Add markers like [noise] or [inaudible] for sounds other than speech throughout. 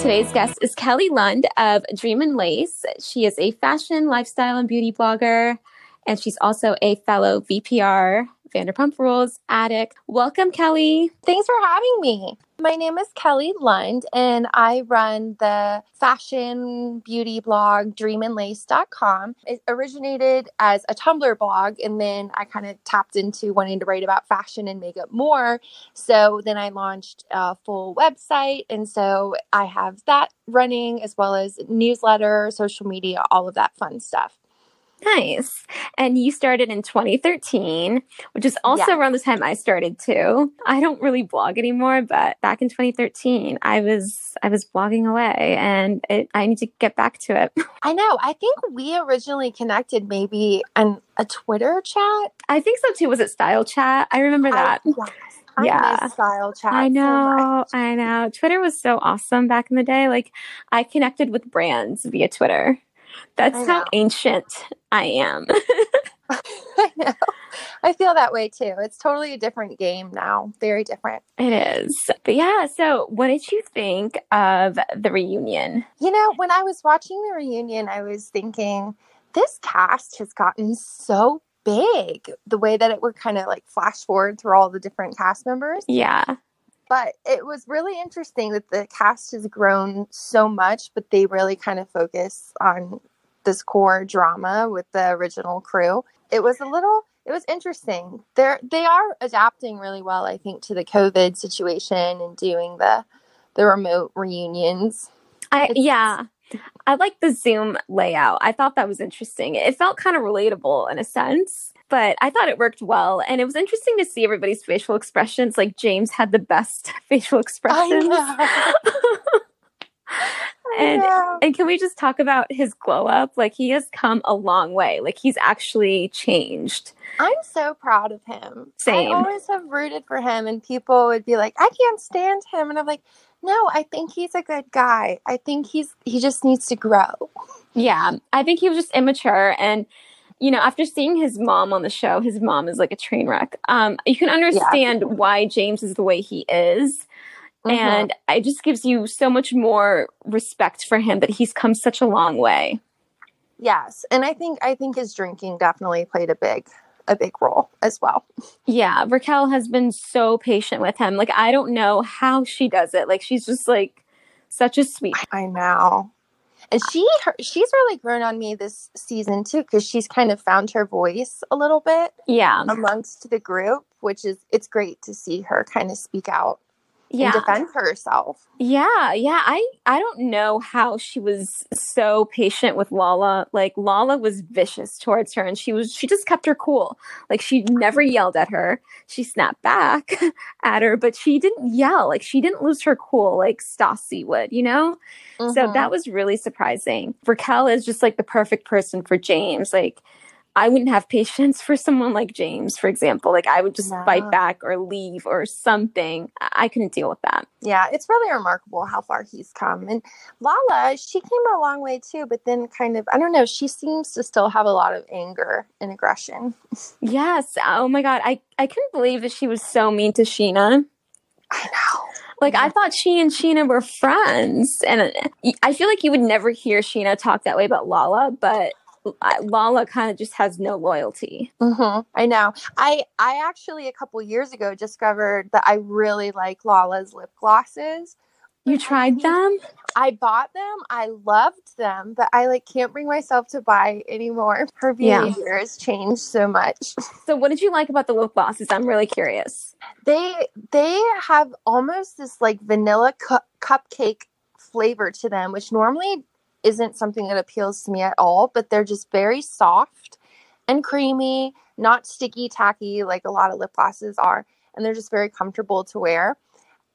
Today's guest is Kelly Lund of Dream and Lace. She is a fashion, lifestyle, and beauty blogger, and she's also a fellow VPR Vanderpump Rules addict. Welcome, Kelly. Thanks for having me. My name is Kelly Lund, and I run the fashion beauty blog dreamandlace.com. It originated as a Tumblr blog, and then I kind of tapped into wanting to write about fashion and makeup more. So then I launched a full website, and so I have that running as well as newsletter, social media, all of that fun stuff. Nice. And you started in 2013, which is also yeah. around the time I started too. I don't really blog anymore, but back in 2013, I was I was blogging away and it, I need to get back to it. [laughs] I know. I think we originally connected maybe on a Twitter chat. I think so too. Was it Style Chat? I remember that. I, I yeah. style chat. I know. So I know. Twitter was so awesome back in the day. Like I connected with brands via Twitter. That's how ancient I am. [laughs] [laughs] I know. I feel that way too. It's totally a different game now. Very different. It is. But yeah, so what did you think of the reunion? You know, when I was watching the reunion, I was thinking this cast has gotten so big. The way that it would kind of like flash forward through all the different cast members. Yeah. But it was really interesting that the cast has grown so much, but they really kind of focus on this core drama with the original crew. It was a little it was interesting. They're they are adapting really well, I think, to the COVID situation and doing the the remote reunions. I it's, yeah. I like the Zoom layout. I thought that was interesting. It felt kind of relatable in a sense, but I thought it worked well. And it was interesting to see everybody's facial expressions. Like James had the best [laughs] facial expressions. [laughs] and and can we just talk about his glow up? Like he has come a long way. Like he's actually changed. I'm so proud of him. Same. I always have rooted for him, and people would be like, "I can't stand him," and I'm like, "No, I think he's a good guy. I think he's he just needs to grow." Yeah, I think he was just immature and you know, after seeing his mom on the show, his mom is like a train wreck. Um, you can understand yeah. why James is the way he is. Mm-hmm. And it just gives you so much more respect for him that he's come such a long way. Yes. And I think I think his drinking definitely played a big a big role as well. Yeah, Raquel has been so patient with him. Like I don't know how she does it. Like she's just like such a sweet. I know. And she her, she's really grown on me this season too cuz she's kind of found her voice a little bit. Yeah. amongst the group, which is it's great to see her kind of speak out yeah. defend herself. Yeah, yeah. I I don't know how she was so patient with Lala. Like Lala was vicious towards her and she was she just kept her cool. Like she never yelled at her. She snapped back [laughs] at her, but she didn't yell. Like she didn't lose her cool like Stassi would, you know? Mm-hmm. So that was really surprising. Raquel is just like the perfect person for James. Like I wouldn't have patience for someone like James, for example. Like I would just no. fight back or leave or something. I couldn't deal with that. Yeah, it's really remarkable how far he's come. And Lala, she came a long way too, but then kind of, I don't know, she seems to still have a lot of anger and aggression. [laughs] yes. Oh my God. I, I couldn't believe that she was so mean to Scheana. I know. Like I thought she and Scheana were friends, and uh, I feel like you would never hear Scheana talk that way about Lala, but Lala kind of just has no loyalty. Mm-hmm. I know. I I actually a couple years ago discovered that I really like Lala's lip glosses. You tried them? I bought them. I loved them, but I like can't bring myself to buy anymore. [laughs] Her behavior yeah. has changed so much. [laughs] So, what did you like about the lip glosses? I'm really curious. They they have almost this like vanilla cu- cupcake flavor to them, which normally isn't something that appeals to me at all, but they're just very soft and creamy, not sticky tacky like a lot of lip glosses are. And they're just very comfortable to wear.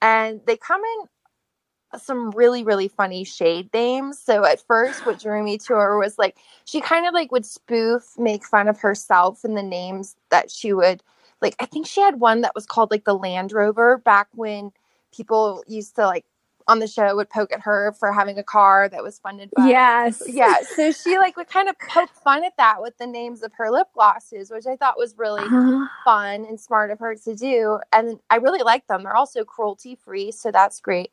And they come in some really, really funny shade names. So at first, what drew me to her was like she kind of like would spoof, make fun of herself and the names that she would like. I think she had one that was called like the Land Rover back when people used to like on the show would poke at her for having a car that was funded by yes yeah so she like would kind of poke fun at that with the names of her lip glosses which i thought was really uh-huh. fun and smart of her to do and i really like them they're also cruelty free so that's great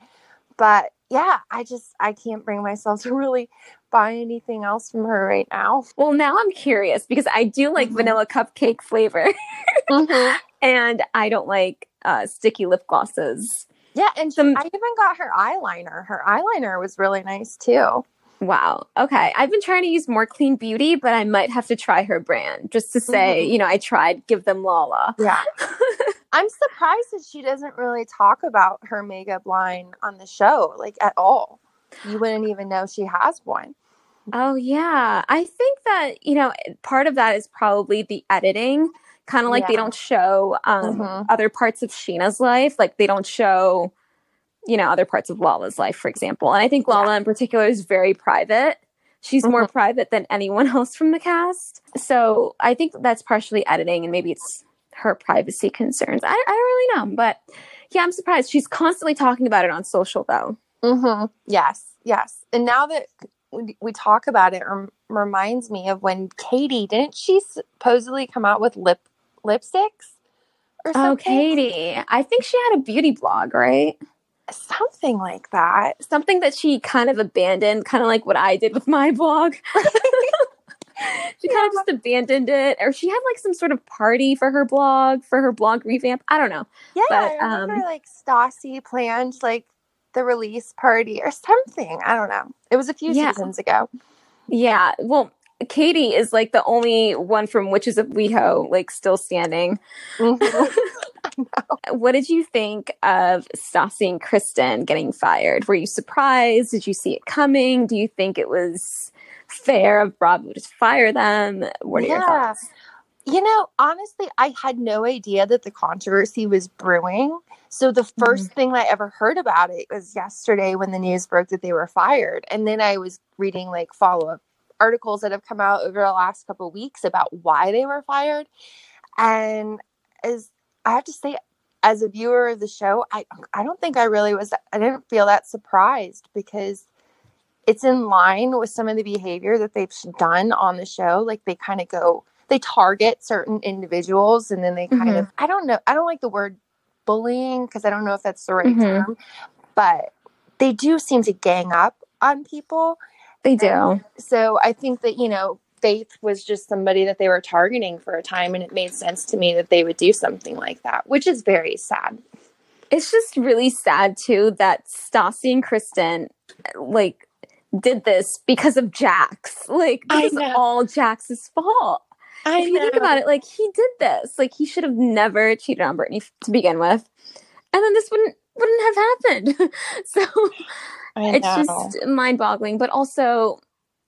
but yeah, I just I can't bring myself to really buy anything else from her right now. Well, now I'm curious because I do like Mhm. vanilla cupcake flavor, Mhm. [laughs] and I don't like uh, sticky lip glosses. Yeah, and Some- I even got her eyeliner. Her eyeliner was really nice too. Wow. Okay. I've been trying to use more clean beauty, but I might have to try her brand just to say, Mhm. you know, I tried. Give them Lala. Yeah. [laughs] I'm surprised that she doesn't really talk about her makeup line on the show, like at all. You wouldn't even know she has one. Oh yeah. I think that, you know, part of that is probably the editing. Kind of like they don't show um, Mhm. other parts of Scheana's life. Like they don't show, you know, other parts of Lala's life, for example. And I think Lala in particular is very private. She's more private than anyone else from the cast. So I think that's partially editing and maybe it's her privacy concerns. I, I don't really know. But yeah, I'm surprised. She's constantly talking about it on social though. Mm-hmm. Yes, yes. And now that we, we talk about it, rem- reminds me of when Katie didn't she supposedly come out with lip lipsticks or something. Oh. Katie. I think she had a beauty blog, right? something like that. something that she kind of abandoned, kind of like what I did with my blog. [laughs] she kind of just abandoned it, or she had like some sort of party for her blog, for her blog revamp. I don't know. Yeah, But, I remember um, like Stassi planned like the release party or something. I don't know. It was a few Yeah. seasons ago. Yeah, well, Katie is like the only one from Witches of WeHo like still standing. Mhm. [laughs] What did you think of Stassi and Kristen getting fired? Were you surprised? Did you see it coming? Do you think it was fair of Bravo to fire them? What are your thoughts? You know, honestly, I had no idea that the controversy was brewing. So the 1st thing I ever heard about it was yesterday when the news broke that they were fired. And then I was reading like follow up articles that have come out over the last couple of weeks about why they were fired. And as I have to say, as a viewer of the show, I I don't think I really was I didn't feel that surprised because it's in line with some of the behavior that they've done on the show. Like they kind of go they target certain individuals and then they kind Mhm. of I don't know I don't like the word bullying because I don't know if that's the right Mhm. term, but they do seem to gang up on people. They do. Um, so I think that, you know, Faith was just somebody that they were targeting for a time and it made sense to me that they would do something like that, which is very sad. It's just really sad too that Stassi and Kristen like did this because of Jax. [laughs] Like this is all Jax's fault. I if you think about it, like he did this. Like he should have never cheated on Brittany to begin with. And then this wouldn't wouldn't have happened. [laughs] so it's just mind boggling. But also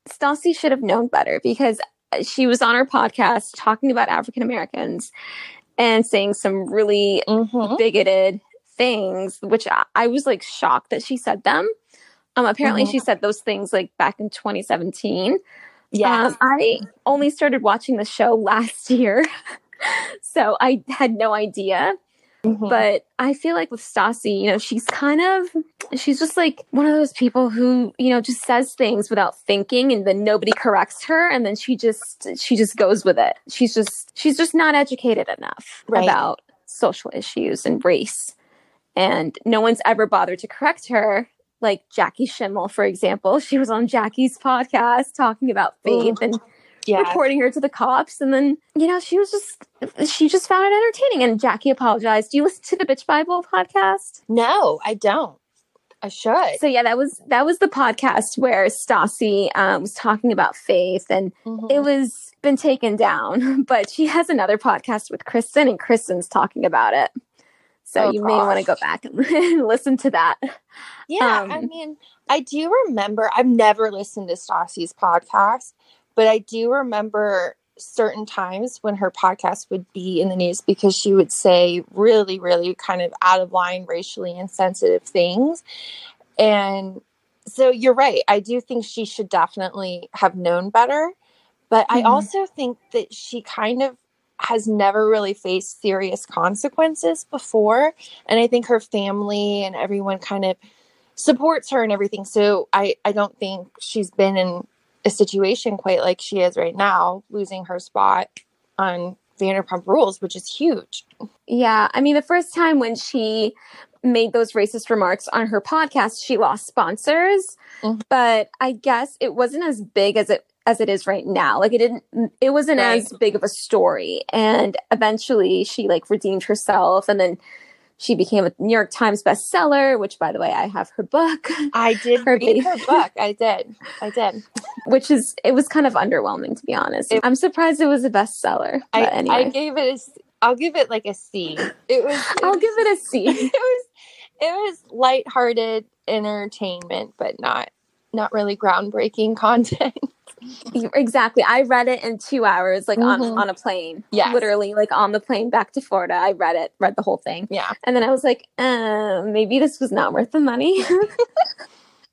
Stassi should have known better because she was on her podcast talking about African Americans and saying some really Mhm. bigoted things, which I, I was like shocked that she said them. Um, apparently, Mhm. she said those things like back in 2017. Yeah. Um, I only started watching the show [laughs] last year, so I had no idea. Mhm. But I feel like with Stassi, you know, she's kind of, she's just like one of those people who, you know, just says things without thinking and then nobody corrects her. And then she just, she just goes with it. She's just, she's just not educated enough Right. about social issues and race. And no one's ever bothered to correct her. Like Jackie Schimel, for example, she was on Jackie's podcast talking about faith and yeah. reporting her to the cops and then you know she was just she just found it entertaining and jackie apologized do you listen to the bitch bible podcast No, I don't. I should. so yeah that was that was the podcast where stassi um, was talking about faith and Mhm. it was been taken down [laughs] but she has another podcast with kristen and kristen's talking about it so Oh, you may want to go back [laughs] and listen to that Yeah, I Um, mean, I do remember. I've never listened to Stassi's podcast, but I do remember certain times when her podcast would be in the news because she would say really, really kind of out of line, racially insensitive things. And so you're right. I do think she should definitely have known better. But I Mhm. also think that she kind of has never really faced serious consequences before. And I think her family and everyone kind of supports her and everything. So I, I don't think she's been in a situation quite like she is right now, losing her spot on Vanderpump Rules, which is huge. Yeah, I mean, the first time when she made those racist remarks on her podcast, she lost sponsors. Mhm. But I guess it wasn't as big as it as it is right now. Like it didn't it wasn't Right. as big of a story. And eventually she like redeemed herself and then she became a New York Times bestseller, which by the way, I have her book, I did Her read her book. I did. I did. [laughs] which is it was kind of underwhelming to be honest. It- I'm surprised it was a bestseller. I, anyway. I gave it a, I'll give it like a C. It was. It I'll was, give it a C. [laughs] It was. It was lighthearted entertainment, but not not really groundbreaking [laughs] content. Exactly. I read it in two hours, like on, Mhm. on a plane. Yeah. Literally, like on the plane back to Florida. I read it, read the whole thing. Yeah. And then I was like, uh, maybe this was not worth the money. [laughs]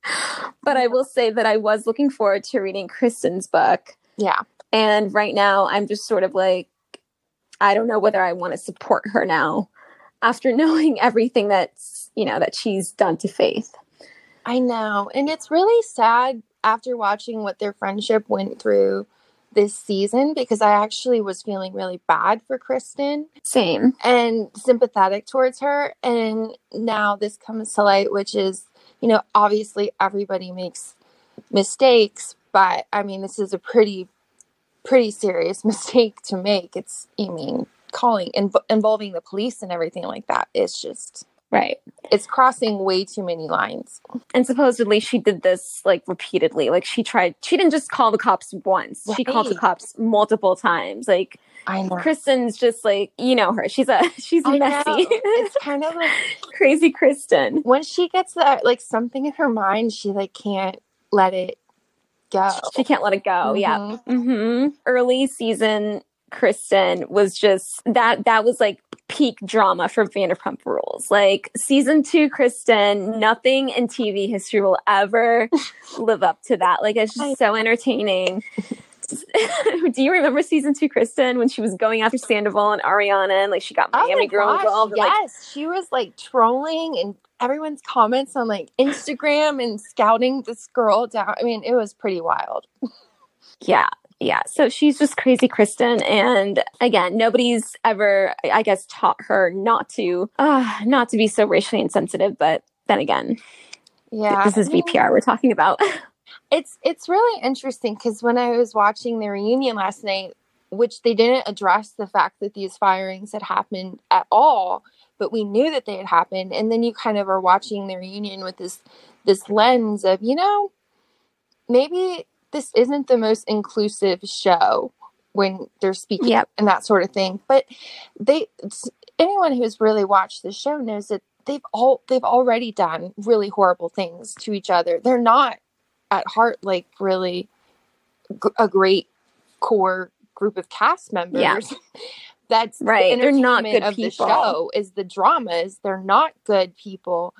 [laughs] but I will say that I was looking forward to reading Kristen's book. Yeah. And right now, I'm just sort of like, I don't know whether I want to support her now after [laughs] knowing everything that's, you know, that she's done to Faith. I know. And it's really sad after watching what their friendship went through this season because I actually was feeling really bad for Kristen Same. and sympathetic towards her. And now this comes to light, which is, you know, obviously everybody makes mistakes, but I mean, this is a pretty, pretty serious [laughs] mistake to make. It's, I mean, calling inv- involving the police and everything like that. It's just, Right. it's crossing way too many lines. And supposedly she did this like repeatedly. Like she tried, she didn't just call the cops once. She called the cops multiple times. Like I know. Kristen's just like, you know her. She's a, [laughs] she's I know. messy. It's kind of like [laughs] Crazy Kristen. when she gets that like something in her mind, she like can't let it go. She can't let it go. Yeah. Mhm. hmm Early season Kristen was just that, that was like peak drama for Vanderpump Rules. Like season two Kristen, nothing in TV history will ever [laughs] live up to that. Like it's just so entertaining. [laughs] Do you remember season two, Kristen, when she was going after Sandoval and Ariana, and like she got Oh Miami my Girl gosh, involved? and, like, yes, she was like trolling and everyone's comments on like Instagram and scouting this girl down. I mean, it was pretty wild. Yeah. Yeah. So she's just crazy Kristen. And again, nobody's ever, I guess, taught her not to, uh, not to be so racially insensitive. But then again, Yeah, this is VPR we're talking about. [laughs] It's it's really interesting because when I was watching the reunion last night, which they didn't address the fact that these firings had happened at all, but we knew that they had happened, and then you kind of are watching the reunion with this this lens of you know maybe this isn't the most inclusive show when they're speaking Yep. and that sort of thing, but they anyone who's really watched the show knows that they've all they've already done really horrible things to each other. They're not at heart like really g- a great core group of cast members. Yeah. [laughs] That's the Right, they're not good of the show is the dramas. They're not good people,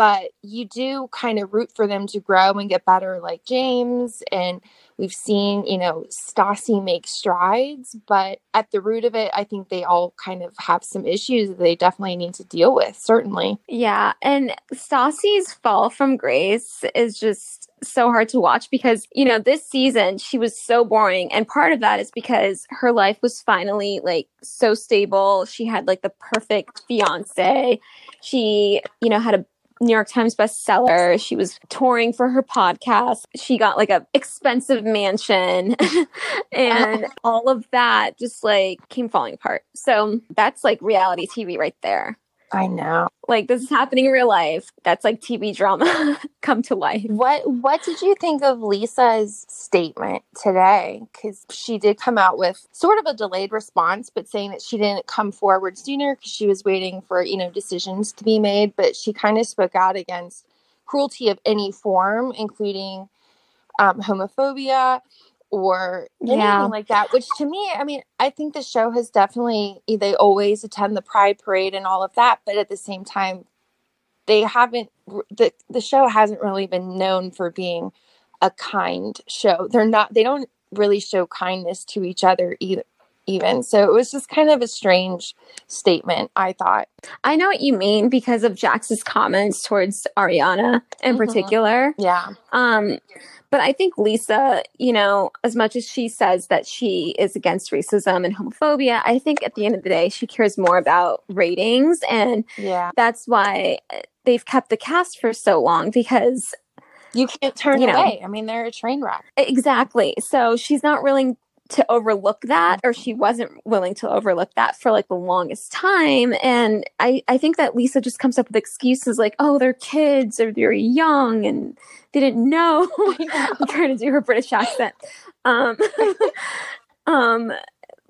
but you do kind of root for them to grow and get better, like James. And we've seen, you know, Stassi make strides, but at the root of it, I think they all kind of have some issues that they definitely need to deal with. Certainly. yeah. And Stassi's fall from grace is just so hard to watch because, you know, this season she was so boring. And part of that is because her life was finally like so stable. She had like the perfect fiance. She, you know, had a New York Times bestseller. She was touring for her podcast. She got like a expensive mansion [laughs] and oh. all of that just like came falling apart. So that's like reality TV right there. I know. Like this is happening in real life. That's like TV drama [laughs] come to life. What What did you think of Lisa's statement today? Because she did come out with sort of a delayed response, but saying that she didn't come forward sooner because she was waiting for you know decisions to be made. But she kind of spoke out against cruelty of any form, including um, homophobia or anything Yeah. like that. Which to me, I mean, I think the show has definitely they always attend the Pride Parade and all of that, but at the same time, they haven't the the show hasn't really been known for being a kind show. They're not they don't really show kindness to each other either even. So it was just kind of a strange statement, I thought. I know what you mean because of Jax's comments towards Ariana in Mhm. particular. Yeah. Um, but I think Lisa, you know, as much as she says that she is against racism and homophobia, I think at the end of the day, she cares more about ratings. And Yeah. that's why they've kept the cast for so long because You can't turn You know. away. I mean, they're a train wreck. exactly. So she's not willing to overlook that or she wasn't willing to overlook that for like the longest time. And i i think that lisa just comes up with excuses like oh they're kids or they're young and they didn't [laughs] know. I'm trying to do her british accent. Um [laughs] um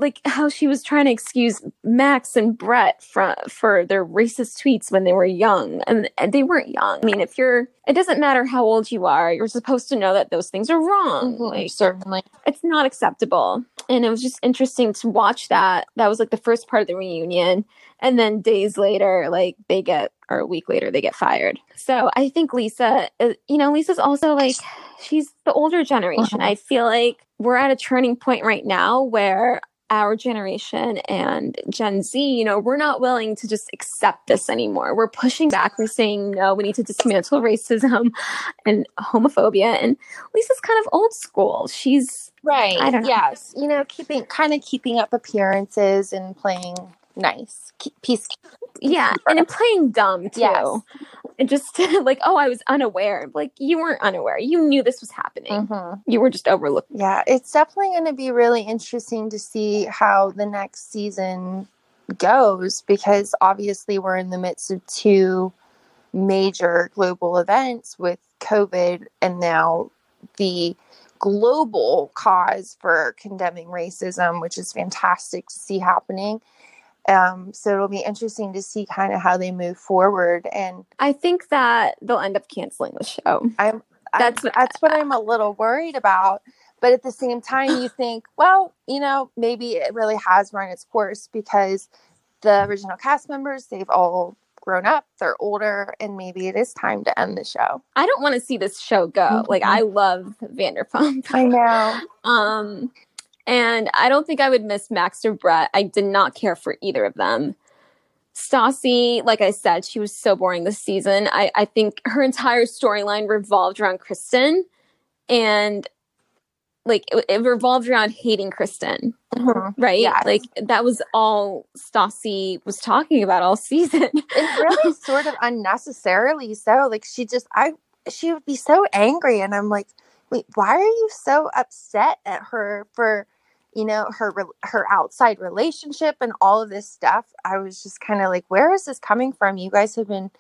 like how she was trying to excuse Max and Brett for for their racist tweets when they were young, and, and they weren't young. I mean, if you're, it doesn't matter how old you are. You're supposed to know that those things are wrong. Like certainly. it's not acceptable. And it was just interesting to watch that. That was like the first part of the reunion. And then days later, like they get, or a week later, they get fired. So I think Lisa, uh, you know, Lisa's also like, she's the older generation. Mhm. I feel like we're at a turning point right now where our generation and Gen Z, you know, we're not willing to just accept this anymore. We're pushing back. We're saying, no, we need to dismantle [laughs] racism and homophobia. And Lisa's kind of old school. She's Right. I don't know. Yes. You know, keeping kind of keeping up appearances and playing nice. Peace. Yeah, and in playing dumb too. Yes. And just [laughs] like, oh, I was unaware. Like you weren't unaware. You knew this was happening. Mhm. You were just overlooking. Yeah, it's definitely going to be really interesting to see how the next season goes because obviously we're in the midst of two major global events with COVID and now the global cause for condemning racism, which is fantastic to see happening. Um, so it'll be interesting to see kind of how they move forward. And I think that they'll end up canceling the show. I'm That's that's that's what I'm a little worried about. But at the same time, you think, well, you know, maybe it really has run its course because the original cast members they've all grown up, they're older, and maybe it is time to end the show. I don't want to see this show go. Like Mhm. I love Vanderpump. I know. [laughs] Um, and I don't think I would miss Max or Brett. I did not care for either of them. Stassi, like I said, she was so boring this season. I, I think her entire storyline revolved around Kristen, and like it, it revolved around hating Kristen, Mhm. right? Yes. Like that was all Stassi was talking about all [laughs] season. it's really [laughs] sort of unnecessarily so. Like she just I she would be so angry and I'm like, wait, why are you so upset at her for you know her her outside relationship and all of this stuff i was just kind of like where is this coming from you guys have been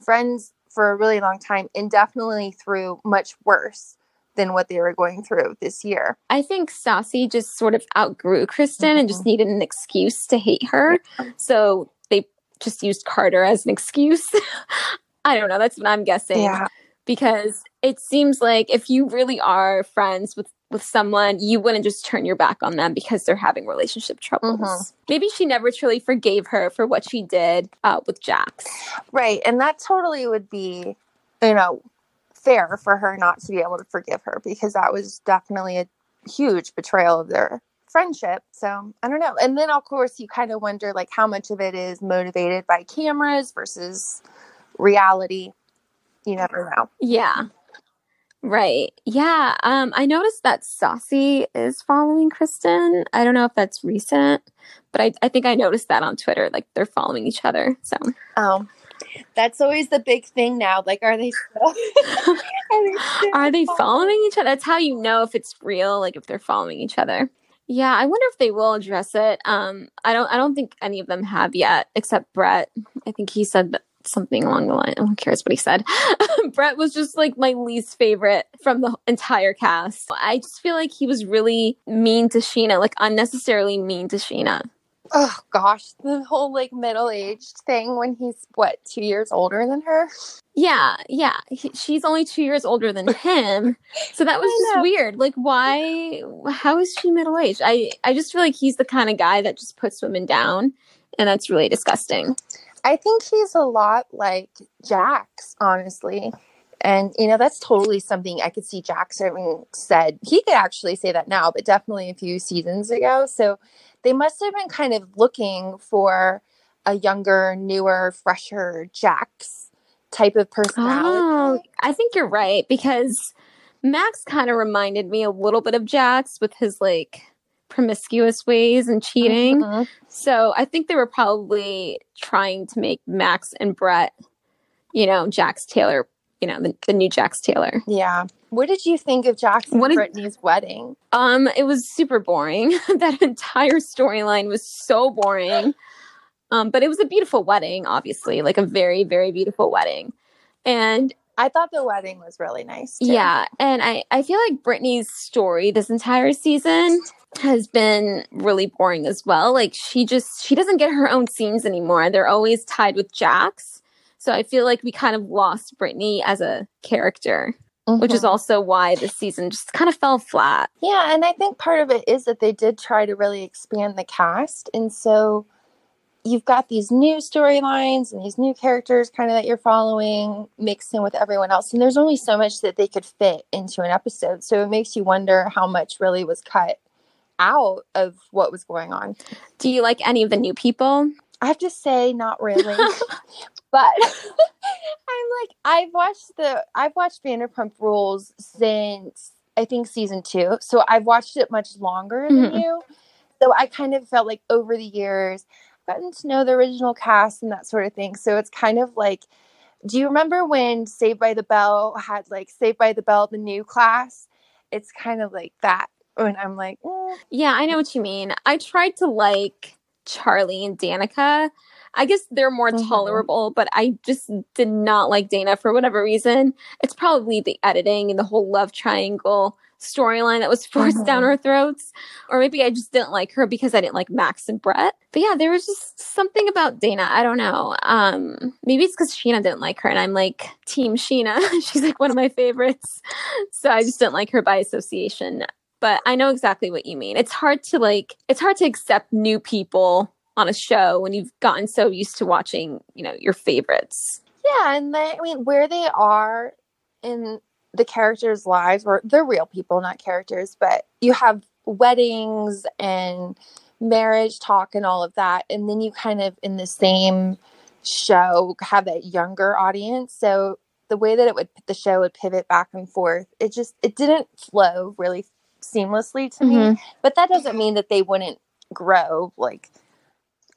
friends for a really long time and definitely through much worse than what they were going through this year I think Stassi just sort of outgrew Kristen and just mm-hmm. needed an excuse to hate her. So they just used Carter as an excuse. [laughs] I don't know. That's what I'm guessing. yeah Because it seems like if you really are friends with with someone, you wouldn't just turn your back on them because they're having relationship troubles. Mhm. Maybe she never truly forgave her for what she did uh, with Jax. right and that totally would be you know fair for her not to be able to forgive her because that was definitely a huge betrayal of their friendship so i don't know and then of course you kind of wonder like how much of it is motivated by cameras versus reality you never know Yeah. Right. Yeah. Um, I noticed that Stassi is following Kristen. I don't know if that's recent, but I, I think I noticed that on Twitter. Like they're following each other. So oh that's always the big thing now like are they still [laughs] are they, still are they following each other? That's how you know if it's real, like if they're following each other. Yeah, I wonder if they will address it. Um, I don't I don't think any of them have yet, except Brett. I think he said that something along the line. Who cares what he said? [laughs] Brett was just like my least favorite from the entire cast. I just feel like he was really mean to Scheana, like unnecessarily mean to Scheana. oh gosh the whole like middle-aged thing when he's what two years older than her Yeah, yeah. He, she's only two years older than him, [laughs] so that was just weird. Like, why? How is she middle aged? I I just feel like he's the kind of guy that just puts women down, and that's really disgusting. I think he's a lot like Jax, honestly. And, you know, that's totally something I could see Jax having said. He could actually say that now, but definitely a few seasons ago. So they must have been kind of looking for a younger, newer, fresher Jax type of personality. Oh, I think you're right because Max kind of reminded me a little bit of Jax with his like promiscuous ways and cheating. Mhm. So I think they were probably trying to make Max and Brett, you know, Jax Taylor, you know, the, the new Jax Taylor. Yeah. What did you think of Jax and What did- Brittany's wedding? Um, it was super boring. [laughs] that entire storyline was so boring. Um, but it was a beautiful wedding, obviously, like a very, very beautiful wedding. And I thought the wedding was really nice. Too. Yeah, and I I feel like Brittany's story this entire season has been really boring as well. Like she just she doesn't get her own scenes anymore. They're always tied with Jax. So I feel like we kind of lost Brittany as a character, which is Mhm. also why this season just kind of fell flat. Yeah, and I think part of it is that they did try to really expand the cast. And so you've got these new storylines and these new characters kind of that you're following mixed in with everyone else. And there's only so much that they could fit into an episode. So it makes you wonder how much really was cut out of what was going on. Do you like any of the new people? I have to say, not really. [laughs] but [laughs] I'm like, I've watched the I've watched Vanderpump Rules since I think season two, so I've watched it much longer than Mhm. you. So I kind of felt like over the years, I've gotten to know the original cast and that sort of thing. So it's kind of like, do you remember when Saved by the Bell had like Saved by the Bell, the new class? It's kind of like that. When I'm like, mm, Yeah, I know what you mean. I tried to like Charli and Danica. I guess they're more Mhm. tolerable, but I just did not like Dayna for whatever reason. It's probably the editing and the whole love triangle storyline that was [laughs] forced down Mhm. our throats. Or maybe I just didn't like her because I didn't like Max and Brett. But yeah, there was just something about Dayna. I don't know. Um, maybe it's because Scheana didn't like her, and I'm like Team Scheana. [laughs] She's like one of my favorites. So I just didn't like her by association but I know exactly what you mean. It's hard to like it's hard to accept new people on a show when you've gotten so used to watching, you know, your favorites. Yeah, and they, I mean, where they are in the characters' lives, or they're real people, not characters, but you have weddings and marriage talk and all of that. And then you kind of, in the same show, have that younger audience. So the way that it would, the show would pivot back and forth, it just, it didn't flow really seamlessly to me. But that doesn't mean that they wouldn't grow, like,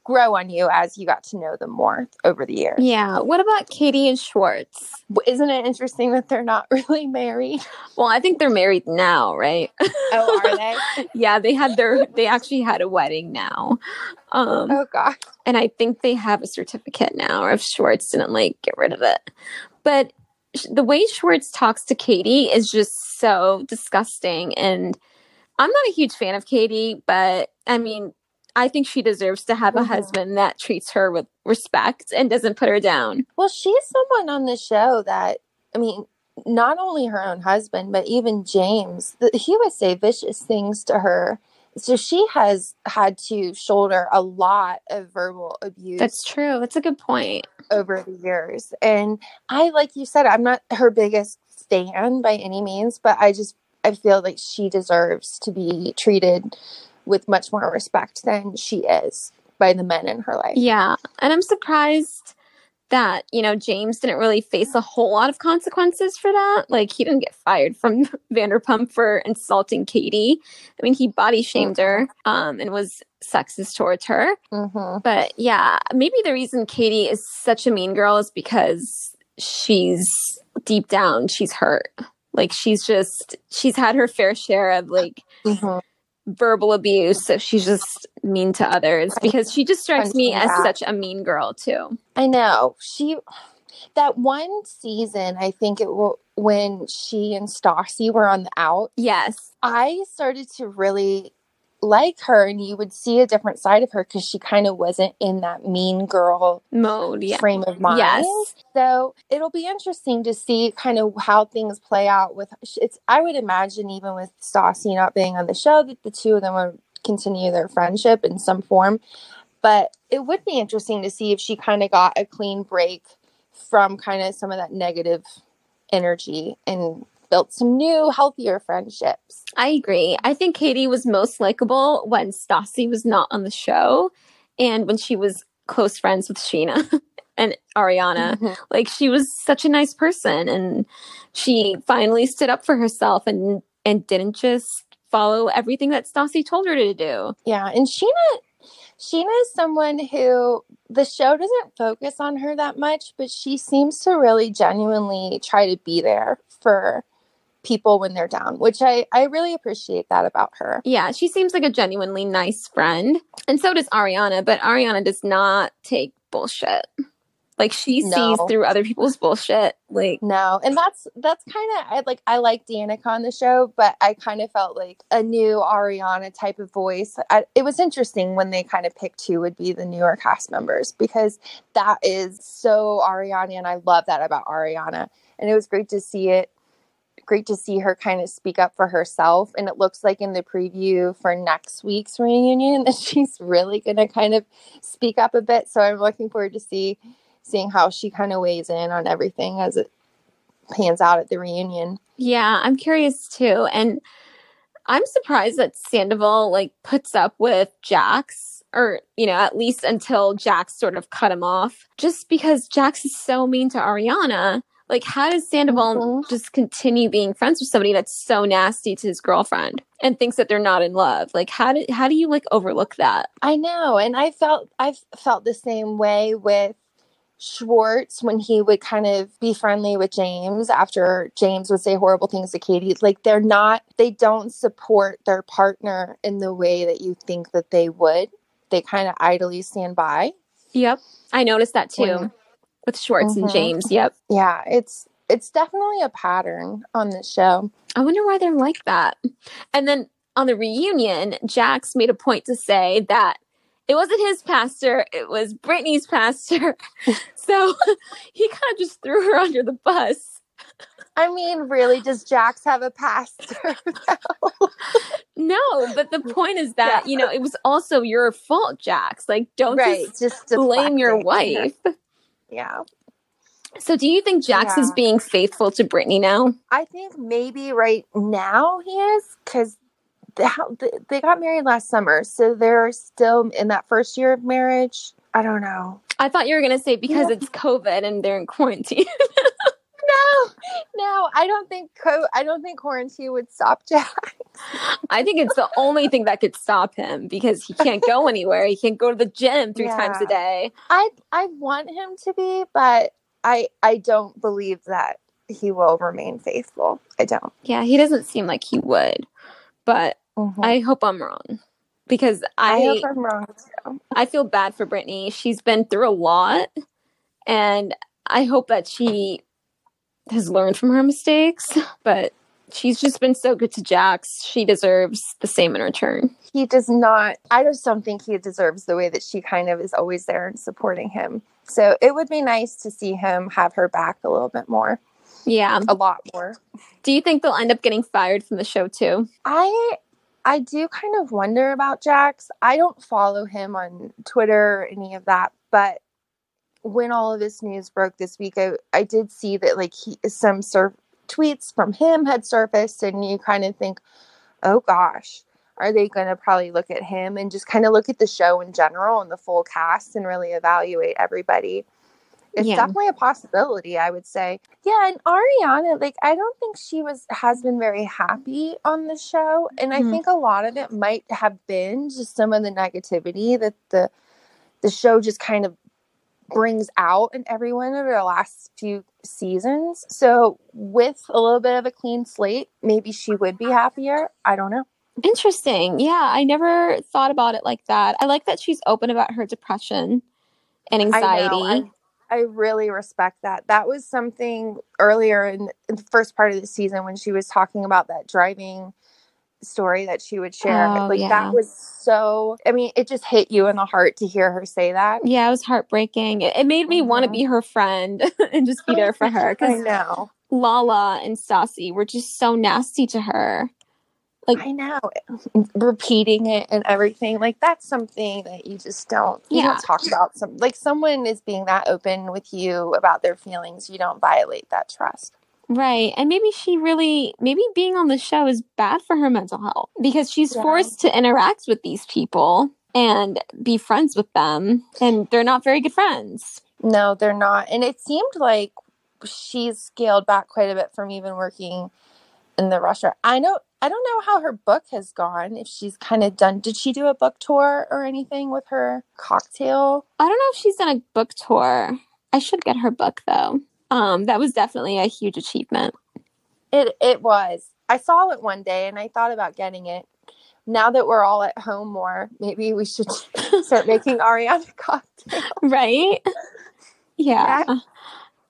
grow on you as you got to know them more over the years. Yeah. What about Katie and Schwartz? Isn't it interesting that they're not [laughs] really married? Well, I think they're married now, right? Oh, are [laughs] they? yeah, they had their they actually had a wedding now. Um oh God. and I think they have a certificate now, or if Schwartz didn't like get rid of it. But the way Schwartz talks to Katie is just so disgusting. And I'm not a huge fan of Katie, but I mean, I think she deserves to have a Mhm. husband that treats her with respect and doesn't put her down. Well, she's someone on the show that I mean, not only her own husband, but even James. He would say vicious things to her. So she has had to shoulder a lot of verbal abuse That's true. That's a good point. over the years. And I, like you said, I'm not her biggest fan by any means, but I just I feel like she deserves to be treated with much more respect than she is by the men in her life. Yeah. And I'm surprised that, you know, James didn't really face a whole lot of consequences for that. Like, he didn't get fired from [laughs] Vanderpump for insulting Katie. I mean, he body shamed her um, and was sexist towards her. hmm But yeah, maybe the reason Katie is such a mean girl is because she's deep down, she's hurt. Like, she's just, she's had her fair share of like, hmm verbal abuse so she's just mean to others because she just strikes me as such a mean girl too. I know. She that one season, I think it will when she and Stassi were on the out, yes. I started to really like her and you would see a different side of her because she kind of wasn't in that mean girl mode yeah frame of mind. Yes. So it'll be interesting to see kind of how things play out with it's I would imagine even with Stassi not being on the show that the two of them would continue their friendship in some form. But it would be interesting to see if she kind of got a clean break from kind of some of that negative energy and built some new, healthier friendships. I agree. I think Katie was most likable when Stassi was not on the show and when she was close friends with Scheana. [laughs] and Ariana. Mhm. Like she was such a nice person and she finally stood up for herself and and didn't just follow everything that Stassi told her to do. Yeah, and Scheana Scheana is someone who the show doesn't focus on her that much, but she seems to really genuinely try to be there for people when they're down, which I I really appreciate that about her. Yeah, she seems like a genuinely nice friend. And so does Ariana, but Ariana does not take bullshit. Like she No. sees through other people's bullshit. Like No, and that's that's kind of I like I like Danica on the show, but I kind of felt like a new Ariana type of voice. I, it was interesting when they kind of picked who would be the newer cast members because that is so Ariana, and I love that about Ariana. And it was great to see it. Great to see her kind of speak up for herself, and it looks like in the preview for next week's reunion that [laughs] she's really going to kind of speak up a bit. So I'm looking forward to see seeing how she kind of weighs in on everything as it pans out at the reunion. Yeah, I'm curious too. And I'm surprised that Sandoval like puts up with Jax or, you know, at least until Jax sort of cut him off. Just because Jax is so mean to Ariana. Like, how does Sandoval Mhm. just continue being friends with somebody that's so nasty to his girlfriend and thinks that they're not in love? Like, how do how do you like overlook that? I know, and I felt I've felt the same way with Schwartz when he would kind of be friendly with James after James would say horrible things to Katie. Like they're not they don't support their partner in the way that you think that they would. They kind of idly stand by. Yep. I noticed that too When- with Schwartz and Mhm. James. Yep. Yeah, it's it's definitely a pattern on this show. I wonder why they're like that. And then on the reunion, Jax made a point to say that it wasn't his pastor, it was Brittany's pastor. [laughs] so [laughs] he kind of just threw her under the bus. I mean, really, does Jax have a pastor? [laughs] No, but the point is that, Yeah. you know, it was also your fault, Jax. Like, don't right, just just blame your wife. Yeah. So do you think Jax is being faithful to Brittany now? I think maybe right now he is because they got married last summer, so they're still in that first year of marriage. I don't know. I thought you were going to say because Yeah. it's COVID and they're in quarantine. [laughs] [laughs] No, no, I don't think co- I don't think quarantine would stop [laughs] Jack. I think it's the only thing that could stop him because he can't go anywhere. He can't go to the gym three times a day. I I want him to be, but I I don't believe that he will remain faithful. I don't. Yeah, he doesn't seem like he would. But mm-hmm. I hope I'm wrong because I I hope I'm wrong too. I feel bad for Brittany. She's been through a lot and I hope that she has learned from her mistakes, [laughs] but she's just been so good to Jax. She deserves the same in return. He does not. I just don't think he deserves the way that she kind of is always there and supporting him. So it would be nice to see him have her back a little bit more, Yeah. a lot more. Do you think they'll end up getting fired from the show too? I I do kind of wonder about Jax. I don't follow him on Twitter or any of that, but when all of this news broke this week, I, I did see that like he some sur- tweets from him had surfaced, and you kind of think, oh gosh, are they going to probably look at him and just kind of look at the show in general and the full cast and really evaluate everybody? It's Yeah. definitely a possibility, I would say. Yeah, and Ariana, like I don't think she was has been very happy on the show, and I Mhm. think a lot of it might have been just some of the negativity that the the show just kind of brings out in everyone over the last few seasons. So with a little bit of a clean slate, maybe she would be happier. I don't know. Interesting. Yeah, I never thought about it like that. I like that she's open about her depression and anxiety. I know. I, I really respect that. That was something earlier in, in the first part of the season when she was talking about that driving story that she would share. Oh, like yeah. that was so I mean, it just hit you in the heart to hear her say that. yeah, it was heartbreaking. It, it made me want to be her friend [laughs] and just be there for her [laughs] I know. Lala and Stassi were just so nasty to her. Like I know. [sniffs] Repeating it and everything. Like that's something that you just don't you Yeah. don't talk about some like someone is being that open with you about their feelings, you don't violate that trust. Right. And maybe she really, maybe being on the show is bad for her mental health because she's Yeah. forced to interact with these people and be friends with them. And they're not very good friends. No, they're not. And it seemed like she's scaled back quite a bit from even working in the restaurant. I know I don't know how her book has gone, if she's kind of done did she do a book tour or anything with her cocktail? I don't know if she's done a book tour. I should get her book though. Um, that was definitely a huge achievement. It it was. I saw it one day and I thought about getting it. Now that we're all at home more, maybe we should [laughs] start making Ariana cocktails. right? Yeah.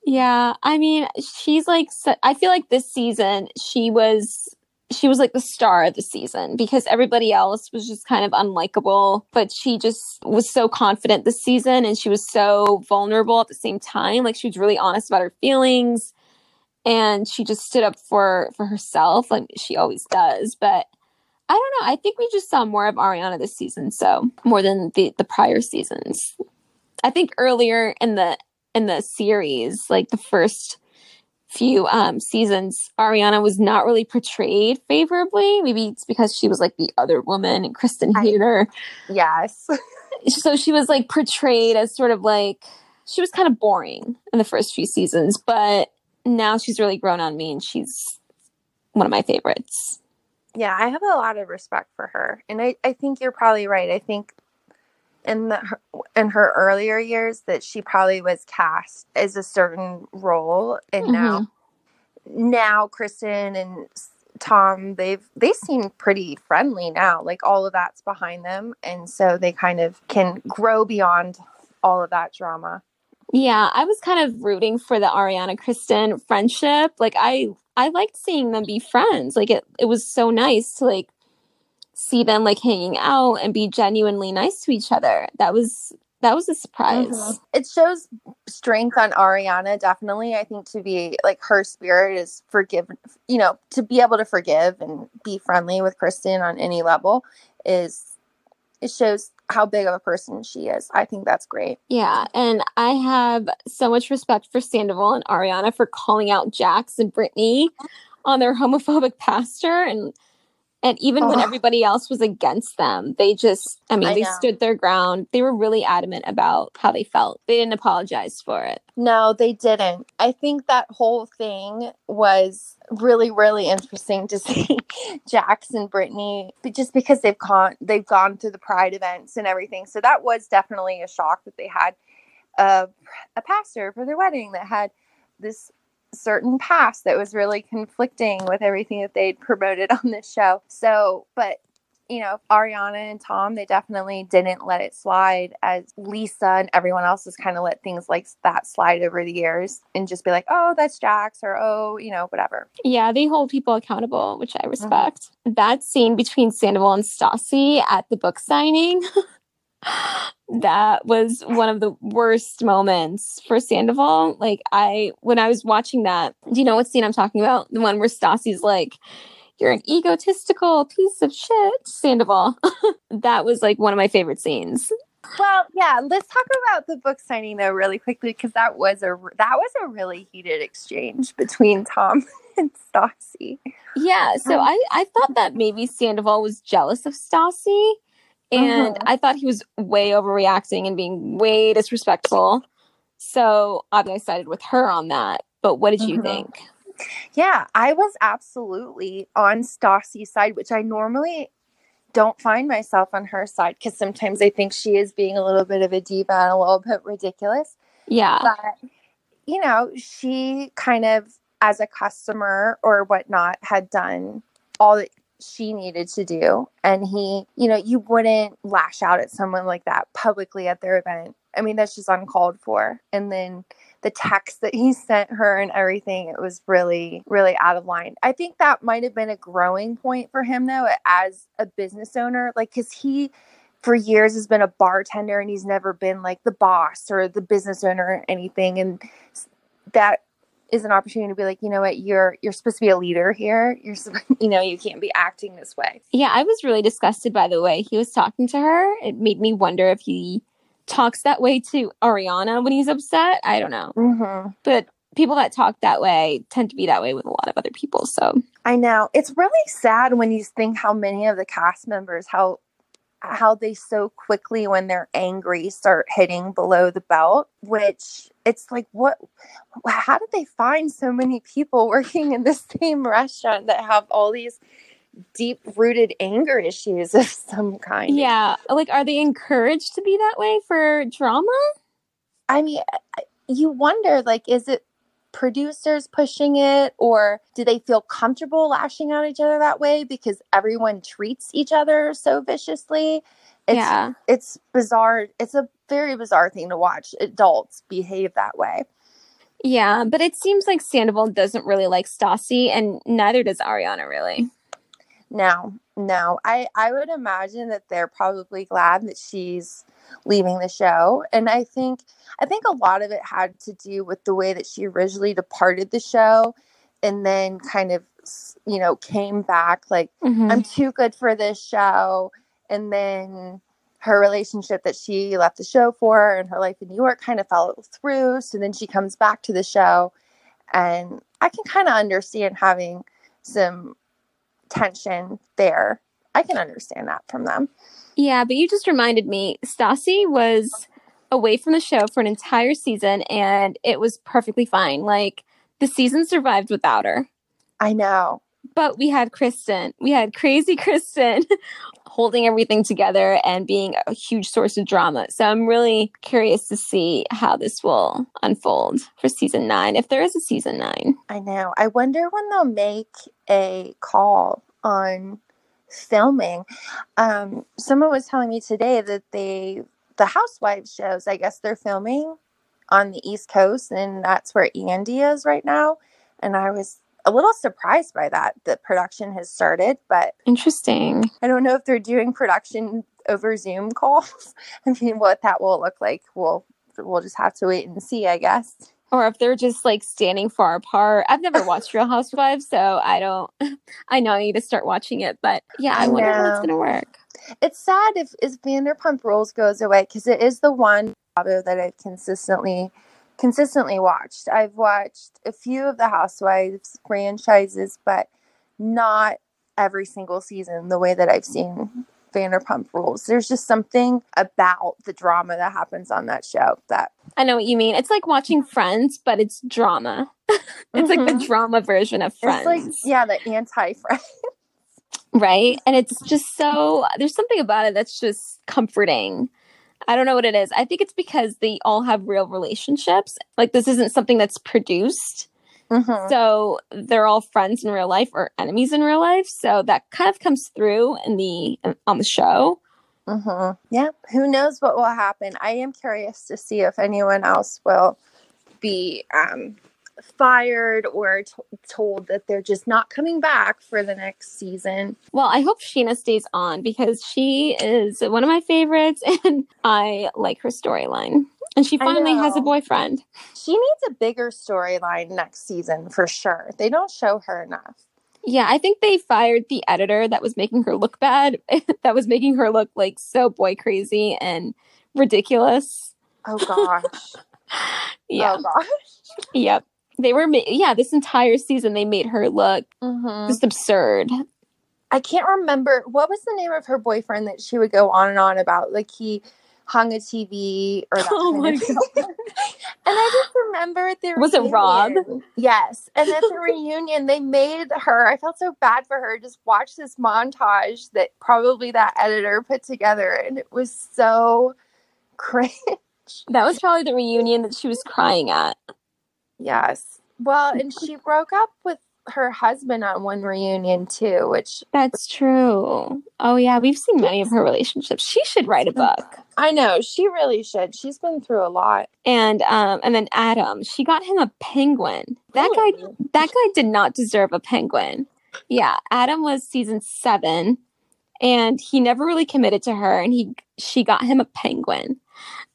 Yeah. I mean, she's like, I feel like this season she was. She was like the star of the season because everybody else was just kind of unlikable, but she just was so confident this season and she was so vulnerable at the same time. Like she was really honest about her feelings and she just stood up for for herself like she always does. But I don't know. I think we just saw more of Ariana this season, so more than the the prior seasons. I think earlier in the in the series, like the first few um seasons, Ariana was not really portrayed favorably. Maybe it's because she was like the other woman and Kristen her. Yes. [laughs] So she was like portrayed as sort of like she was kind of boring in the first few seasons, but now she's really grown on me and she's one of my favorites. Yeah, I have a lot of respect for her, and I, I think you're probably right. I think in the her, in her earlier years that she probably was cast as a certain role, and now mm-hmm. now Kristen and Tom they've they seem pretty friendly now. Like all of that's behind them, and so they kind of can grow beyond all of that drama. Yeah, I was kind of rooting for the Ariana Kristen friendship. Like I I liked seeing them be friends. Like it it was so nice to like see them like hanging out and be genuinely nice to each other. That was that was a surprise. Mhm. It shows strength on Ariana, definitely. I think to be like her spirit is forgive, you know, to be able to forgive and be friendly with Kristen on any level is it shows how big of a person she is. I think that's great. Yeah, and I have so much respect for Sandoval and Ariana for calling out Jax and Brittany on their homophobic pastor and and even when Oh. everybody else was against them, they just I mean, I they know. stood their ground. They were really adamant about how they felt. They didn't apologize for it. No, they didn't. I think that whole thing was really, really interesting to [laughs] see Jax and Brittany, but just because they've gone they've gone through the Pride events and everything. So that was definitely a shock that they had a, a pastor for their wedding that had this certain past that was really conflicting with everything that they'd promoted [laughs] on this show. So, but you know, Ariana and Tom, they definitely didn't let it slide as Lisa and everyone else has kind of let things like that slide over the years and just be like, oh, that's Jax or oh, you know, whatever. Yeah, they hold people accountable, which I mm-hmm. respect. That scene between Sandoval and Stassi at the book signing, [laughs] that was one of the worst moments for Sandoval. Like I when I was watching that, do you know what scene I'm talking about? The one where Stassi's like, You're an egotistical piece of shit, Sandoval. [laughs] that was like one of my favorite scenes. Well, yeah, let's talk about the book signing though really quickly because that was a that was a really heated exchange between Tom [laughs] and Stassi. Yeah, so Um, I, I thought that maybe Sandoval was jealous of Stassi, and Mhm. I thought he was way overreacting and being way disrespectful. So obviously, I sided with her on that. But what did you Mhm. think? Yeah, I was absolutely on Stassi's side, which I normally don't find myself on her side because sometimes I think she is being a little bit of a diva and a little bit ridiculous. Yeah, But, you know, she kind of, as a customer or whatnot, had done all that she needed to do. And he, you know, you wouldn't lash out at someone like that publicly at their event. I mean, that's just uncalled for. And then the text that he sent her and everything, it was really, really out of line. I think that might have been a growing point for him, though, as a business owner. Like, because he, for years, has been a bartender and he's never been like the boss or the business owner or anything. And that is an opportunity to be like, you know what, you're you're supposed to be a leader here. You're, [laughs] you know, you can't be acting this way. yeah. I was really disgusted by the way he was talking to her. It made me wonder if he talks that way to Ariana when he's upset. I don't know, Mm-hmm. but people that talk that way tend to be that way with a lot of other people. So I know. It's really sad when you think how many of the cast members how how they so quickly when they're angry start hitting below the belt, which it's like what how did they find so many people [laughs] working in the same restaurant that have all these deep rooted anger issues of some kind? Yeah, like are they encouraged to be that way for drama? I mean, you wonder like is it producers pushing it or do they feel comfortable lashing out each other that way because everyone treats each other so viciously it's, yeah it's bizarre it's a very bizarre thing to watch adults behave that way. Yeah but it seems like sandoval doesn't really like stassi and neither does ariana really. No no. I i would imagine that they're probably glad that she's leaving the show and i think i think a lot of it had to do with the way that she originally departed the show and then kind of you know came back like Mhm. i'm too good for this show and then her relationship that she left the show for and her life in new york kind of fell through so then she comes back to the show and i can kind of understand having some tension there i can understand that from them Yeah, but you just reminded me, Stassi was away from the show for an entire season and it was perfectly fine. Like the season survived without her. i know But we had Kristen. We had crazy [laughs] Kristen holding everything together and being a huge source of drama. So I'm really curious to see how this will unfold for season nine, if there is a season nine. I know. I wonder when they'll make a call on filming. Um, someone was telling me today that they, the Housewives shows, I guess they're filming on the East Coast, and that's where Andy is right now. And I was a little surprised by that, that production has started, but Interesting. I don't know if they're doing production over Zoom calls. [laughs] I mean, what that will look like, we'll we'll just have to wait and see, I guess. Or if they're just like standing far apart. I've never watched Real [laughs] Housewives, so I don't. [laughs] I know I need to start watching it, but yeah, I, I wonder how it's gonna work. It's sad if, if Vanderpump Rules goes away because it is the one that I've consistently consistently watched. I've watched a few of the Housewives franchises, but not every single season the way that I've seen Vanderpump Rules. There's just something about the drama that happens on that show that I know what you mean. It's like watching Friends, but it's drama. [laughs] it's like the Mhm. drama version of Friends, it's like yeah, the anti-Friends. right? And it's just so there's something about it that's just comforting. I don't know what it is. I think it's because they all have real relationships. Like this isn't something that's produced. Mhm. So they're all friends in real life or enemies in real life. So that kind of comes through in the on the show. hmm Yeah, who knows what will happen? I am curious to see if anyone else will be um, fired or t- told that they're just not coming back for the next season. Well, I hope Scheana stays on because she is one of my favorites [laughs] and I like her storyline. And she finally has a boyfriend. She needs a bigger storyline next season for sure. They don't show her enough. Yeah, I think they fired the editor that was making her look bad, [laughs] that was making her look like so boy crazy and ridiculous. Oh gosh. [laughs] Yeah. Oh gosh. Yep. They were, ma- yeah, this entire season they made her look hmm just absurd. I can't remember what was the name of her boyfriend that she would go on and on about. Like he hung a TV or that [laughs] Oh my thing. [laughs] and I just remember at the Was it Rob? Yes. And at the reunion, they made her. I felt so bad for her. Just watch this montage that probably that editor put together, and it was so [laughs] crazy. That was probably the reunion that she was crying at. Yes. Well, and she broke up with her husband on one reunion too, which That's true. Oh yeah, we've seen many of her relationships. She should write a book. I know she really should. She's been through a lot. And um and then Adam, she got him a penguin. That guy that guy did not deserve a penguin. Yeah, Adam was season 7 and he never really committed to her and he she got him a penguin.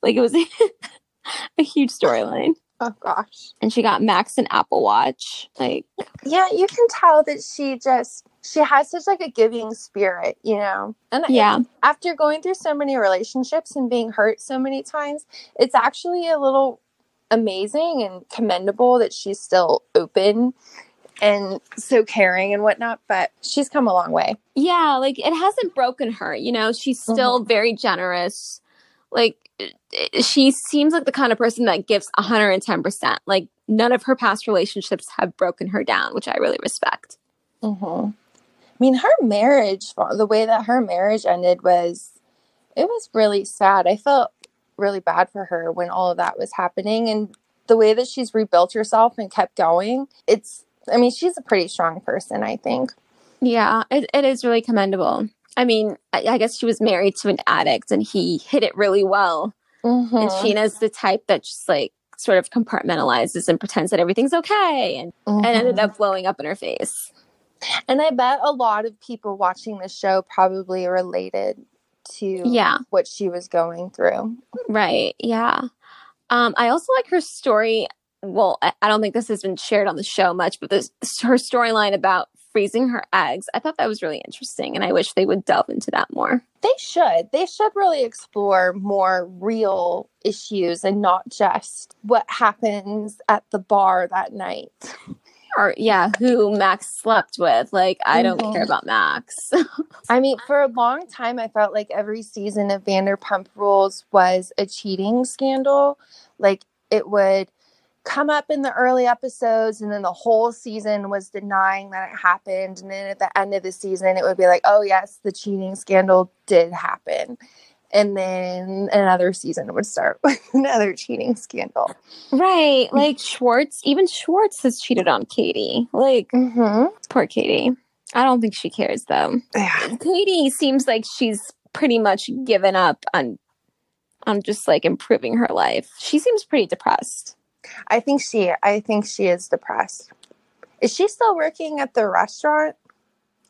Like it was [laughs] a huge storyline. Oh gosh. And she got Max an Apple Watch. Like Yeah, you can tell that she just she has such like a giving spirit, you know. And yeah. after going through so many relationships and being hurt so many times, it's actually a little amazing and commendable that she's still open and so caring and whatnot, but she's come a long way. Yeah, like it hasn't broken her. You know, she's still mm-hmm. very generous. Like she seems like the kind of person that gives 110%. Like none of her past relationships have broken her down, which I really respect. Mm-hmm. I mean, her marriage, the way that her marriage ended was, it was really sad. I felt really bad for her when all of that was happening. And the way that she's rebuilt herself and kept going, it's I mean, she's a pretty strong person, I think. Yeah, it, it is really commendable. I mean, I, I, guess she was married to an addict and he hit it really well. Mm-hmm. And Scheana's the type that just like sort of compartmentalizes and pretends that everything's okay and, mm-hmm. and ended up blowing up in her face. And I bet a lot of people watching the show probably related to yeah. what she was going through. Right. Yeah. Um, I also like her story well, I don't think this has been shared on the show much, but this her storyline about freezing her eggs, I thought that was really interesting, and I wish they would delve into that more. They should. They should really explore more real issues and not just what happens at the bar that night. [laughs] Or yeah, who Max slept with. Like I don't mm-hmm. care about Max. [laughs] I mean, for a long time I felt like every season of Vanderpump Rules was a cheating scandal. Like it would come up in the early episodes and then the whole season was denying that it happened. And then at the end of the season it would be like oh yes the cheating scandal did happen. And then another season would start [laughs] with another cheating scandal. Right. Like schwartz even schwartz has cheated on katie. Like mm-hmm. poor katie. I don't think she cares though. Yeah. katie seems like she's pretty much given up on on just like improving her life. She seems pretty depressed I think she I think she is depressed. Is she still working at the restaurant?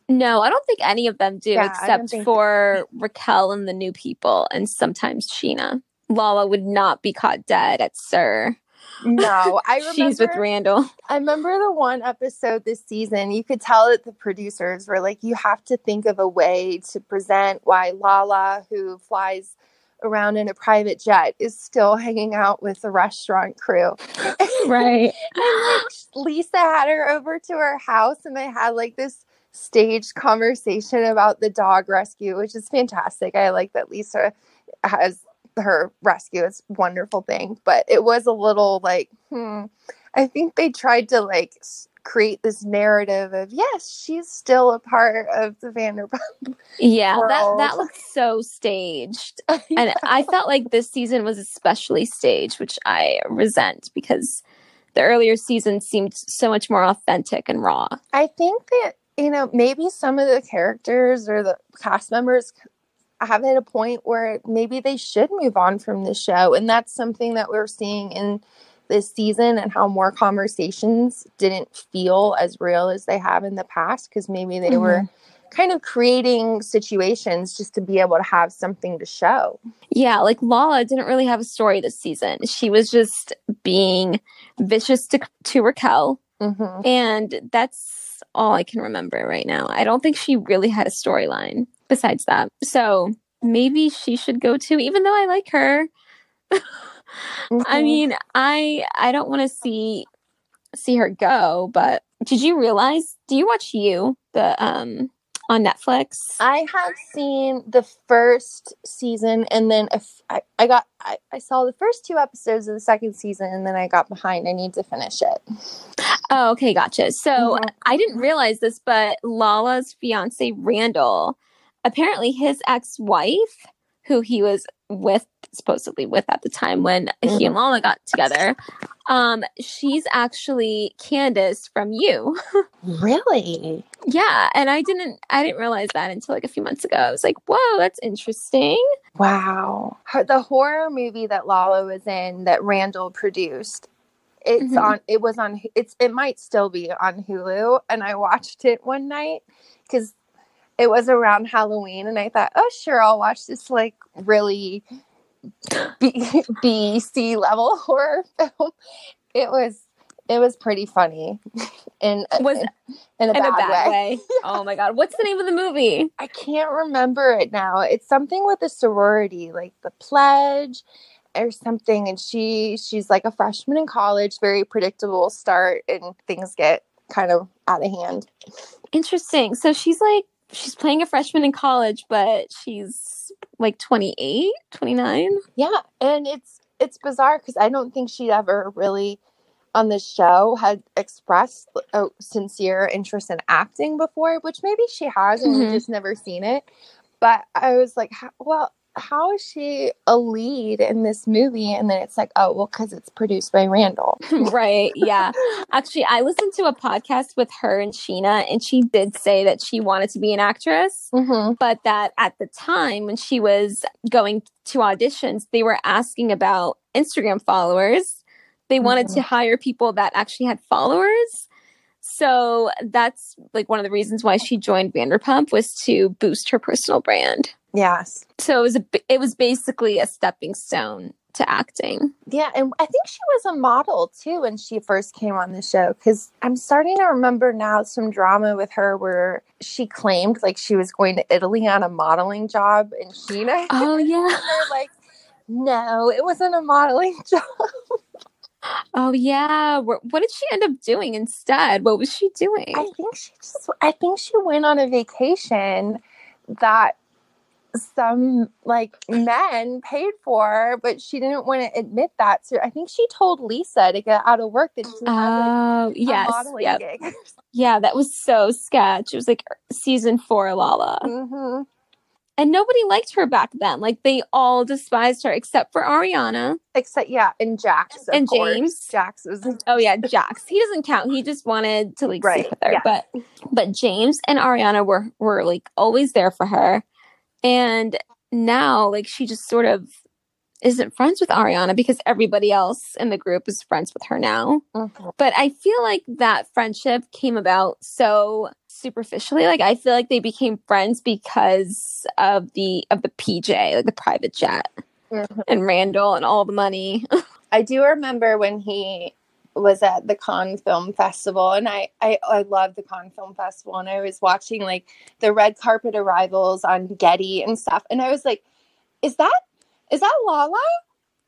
No, I don't think any of them do, yeah, except for Raquel and the new people, and sometimes Scheana. Lala would not be caught dead at SUR. No, I remember [laughs] she's with Randall. I remember the one episode this season. You could tell that the producers were like, "You have to think of a way to present why Lala, who flies around in a private jet is still hanging out with the restaurant crew. [laughs] Right. and like Lisa had her over to her house and they had like this staged conversation about the dog rescue, which is fantastic. I like that Lisa has her rescue. It's wonderful thing. But it was a little like, hmm. I think they tried to like create this narrative of yes, she's still a part of the Vanderpump. Yeah, world. that that looks so staged, [laughs] and I felt like this season was especially staged, which I resent because the earlier season seemed so much more authentic and raw. I think that you know maybe some of the characters or the cast members have at a point where maybe they should move on from the show, and that's something that we're seeing in this season and how more conversations didn't feel as real as they have in the past because maybe they mm-hmm. were kind of creating situations just to be able to have something to show. Yeah, like Lala didn't really have a story this season. She was just being vicious to, to Raquel. Mm-hmm. And that's all I can remember right now. I don't think she really had a storyline besides that. So maybe she should go too, even though I like her. [laughs] Mm-hmm. I mean, I I don't want to see see her go, but did you realize? Do you watch you the um on Netflix? I have seen the first season, and then if I, I got I, I saw the first two episodes of the second season, and then I got behind. I need to finish it. Oh, okay, gotcha. So mm-hmm. I didn't realize this, but Lala's fiance Randall, apparently his ex-wife, who he was with supposedly with at the time when mm-hmm. he and Lala got together. Um, she's actually Candace from you. really? [laughs] Yeah, and I didn't I didn't realize that until like a few months ago. I was like, "Whoa, that's interesting." Wow. Her, the horror movie that Lala was in that Randall produced. It's mm-hmm. on it was on it's it might still be on Hulu and I watched it one night cuz it was around Halloween, and I thought, oh, sure, I'll watch this like really B, [laughs] B C level [laughs] horror film. It was it was pretty funny, [laughs] in was in, a, in bad, a bad way. way. oh my god, what's the name of the movie? I can't remember it now. It's something with a sorority, like the pledge, or something and she she's like a freshman in college very predictable start and things get kind of out of hand Interesting. So she's like she's playing a freshman in college, but she's like 28, 29. yeah and it's it's bizarre because i don't think she'd ever really on the show had expressed a sincere interest in acting before which maybe she has and Mhm. we've just never seen it but i was like well how is she a lead in this movie and then it's like oh well because it's produced by randall [laughs] right. Yeah. Actually, I listened to a podcast with her and Scheana, and she did say that she wanted to be an actress, mm-hmm. but that at the time when she was going to auditions, they were asking about Instagram followers. They wanted Mhm. to hire people that actually had followers. So that's like one of the reasons why she joined Vanderpump was to boost her personal brand. yes So it was a, it was basically a stepping stone to acting. Yeah, and I think she was a model too when she first came on the show because I'm starting to remember now some drama with her where she claimed like she was going to Italy on a modeling job, and Scheana Oh [laughs] yeah. like, "No, it wasn't a modeling [laughs] job." Oh yeah. What did she end up doing instead? What was she doing? I think she just, I think she went on a vacation that some like men paid for, but she didn't want to admit that. So I think she told Lisa to get out of work that she had like Oh a yes, modeling yep. gig. yeah. That was so sketch. It was like season four Lala, hmm and nobody liked her back then. Like they all despised her except for Ariana Except yeah, and Jax and course. James. Jax was Oh yeah, Jax. He doesn't count. He just wanted to like Right, sleep with her. yeah. But but James and Ariana were were like always there for her. And now like she just sort of isn't friends with Ariana because everybody else in the group is friends with her now. Mhm. But I feel like that friendship came about so superficially. Like I feel like they became friends because of the of the PJ, like the private jet Mhm. and Randall and all the money. [laughs] I do remember when he was at the Cannes Film Festival, and I, I I love the Cannes Film Festival, and I was watching like the red carpet arrivals on Getty and stuff, and I was like, "Is that is that Lala?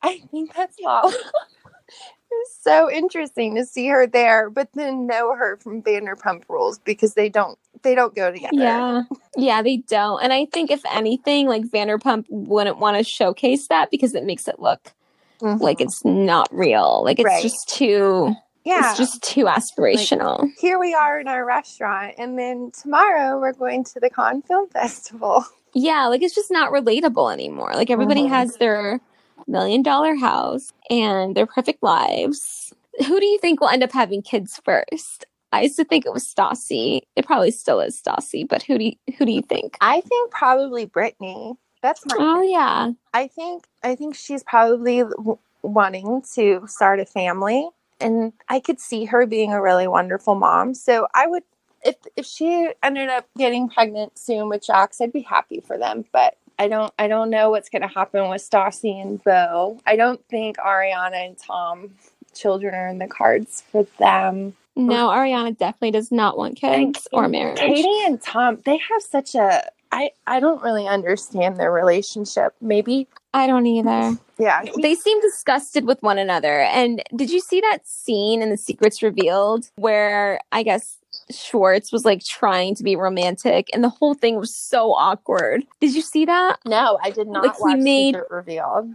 I think that's Lala." [laughs] it's so interesting to see her there, but then know her from Vanderpump Rules because they don't they don't go together. Yeah. Yeah, they don't. And I think if anything, like Vanderpump wouldn't want to showcase that because it makes it look Mhm. like it's not real. Like it's Right. just too yeah. it's just too aspirational. here we are in our restaurant, and then tomorrow we're going to the Cannes Film Festival. [laughs] yeah, like it's just not relatable anymore. Like everybody Mhm. has their million dollar house and their perfect lives. Who do you think will end up having kids first? I used to think it was Stassi. It probably still is Stassi, but who do you, who do you think? I think probably Brittany. That's my. Oh yeah. I think I think she's probably w- wanting to start a family, and I could see her being a really wonderful mom. So I would, if if she ended up getting pregnant soon with Jax, I'd be happy for them. But I don't I don't know what's going to happen with Stassi and Beau. I don't think Ariana and Tom children are in the cards for them. No, Ariana definitely does not want kids or marriage. Katie and Tom, they have such a I I don't really understand their relationship. Maybe I don't either. yeah. They seem disgusted with one another. And did you see that scene in The Secrets Revealed where I guess Schwartz was like trying to be romantic and the whole thing was so awkward? Did you see that? No, I did not Like, he made- Revealed.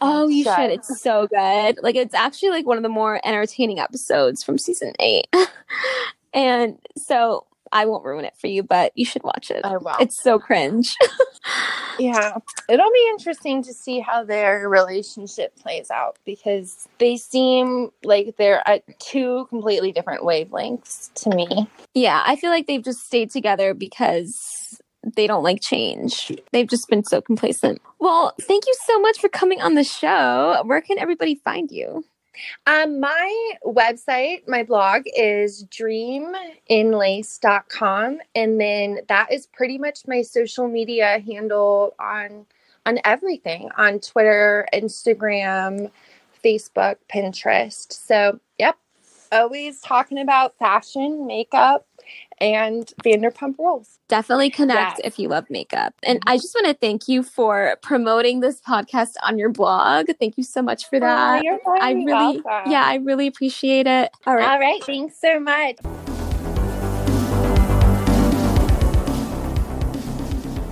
Oh, you should. It's so good. Like it's actually like one of the more entertaining episodes from season 8. [laughs] and so I won't ruin it for you, but you should watch it. I will. It's so cringe. [laughs] yeah, it'll be interesting to see how their relationship plays out because they seem like they're at two completely different wavelengths to me. Yeah, I feel like they've just stayed together because they don't like change. They've just been so complacent. Well, thank you so much for coming on the show. Where can everybody find you? Um, my website, my blog is dreaminlace.com. And then that is pretty much my social media handle on on everything on Twitter, Instagram, Facebook, Pinterest. So yep. Always talking about fashion, makeup, and Vanderpump Rules. Definitely connect yes. if you love makeup. And mm-hmm. I just want to thank you for promoting this podcast on your blog. Thank you so much for oh, that. Oh, I really, welcome. yeah, I really appreciate it. All right. All right. Thanks so much.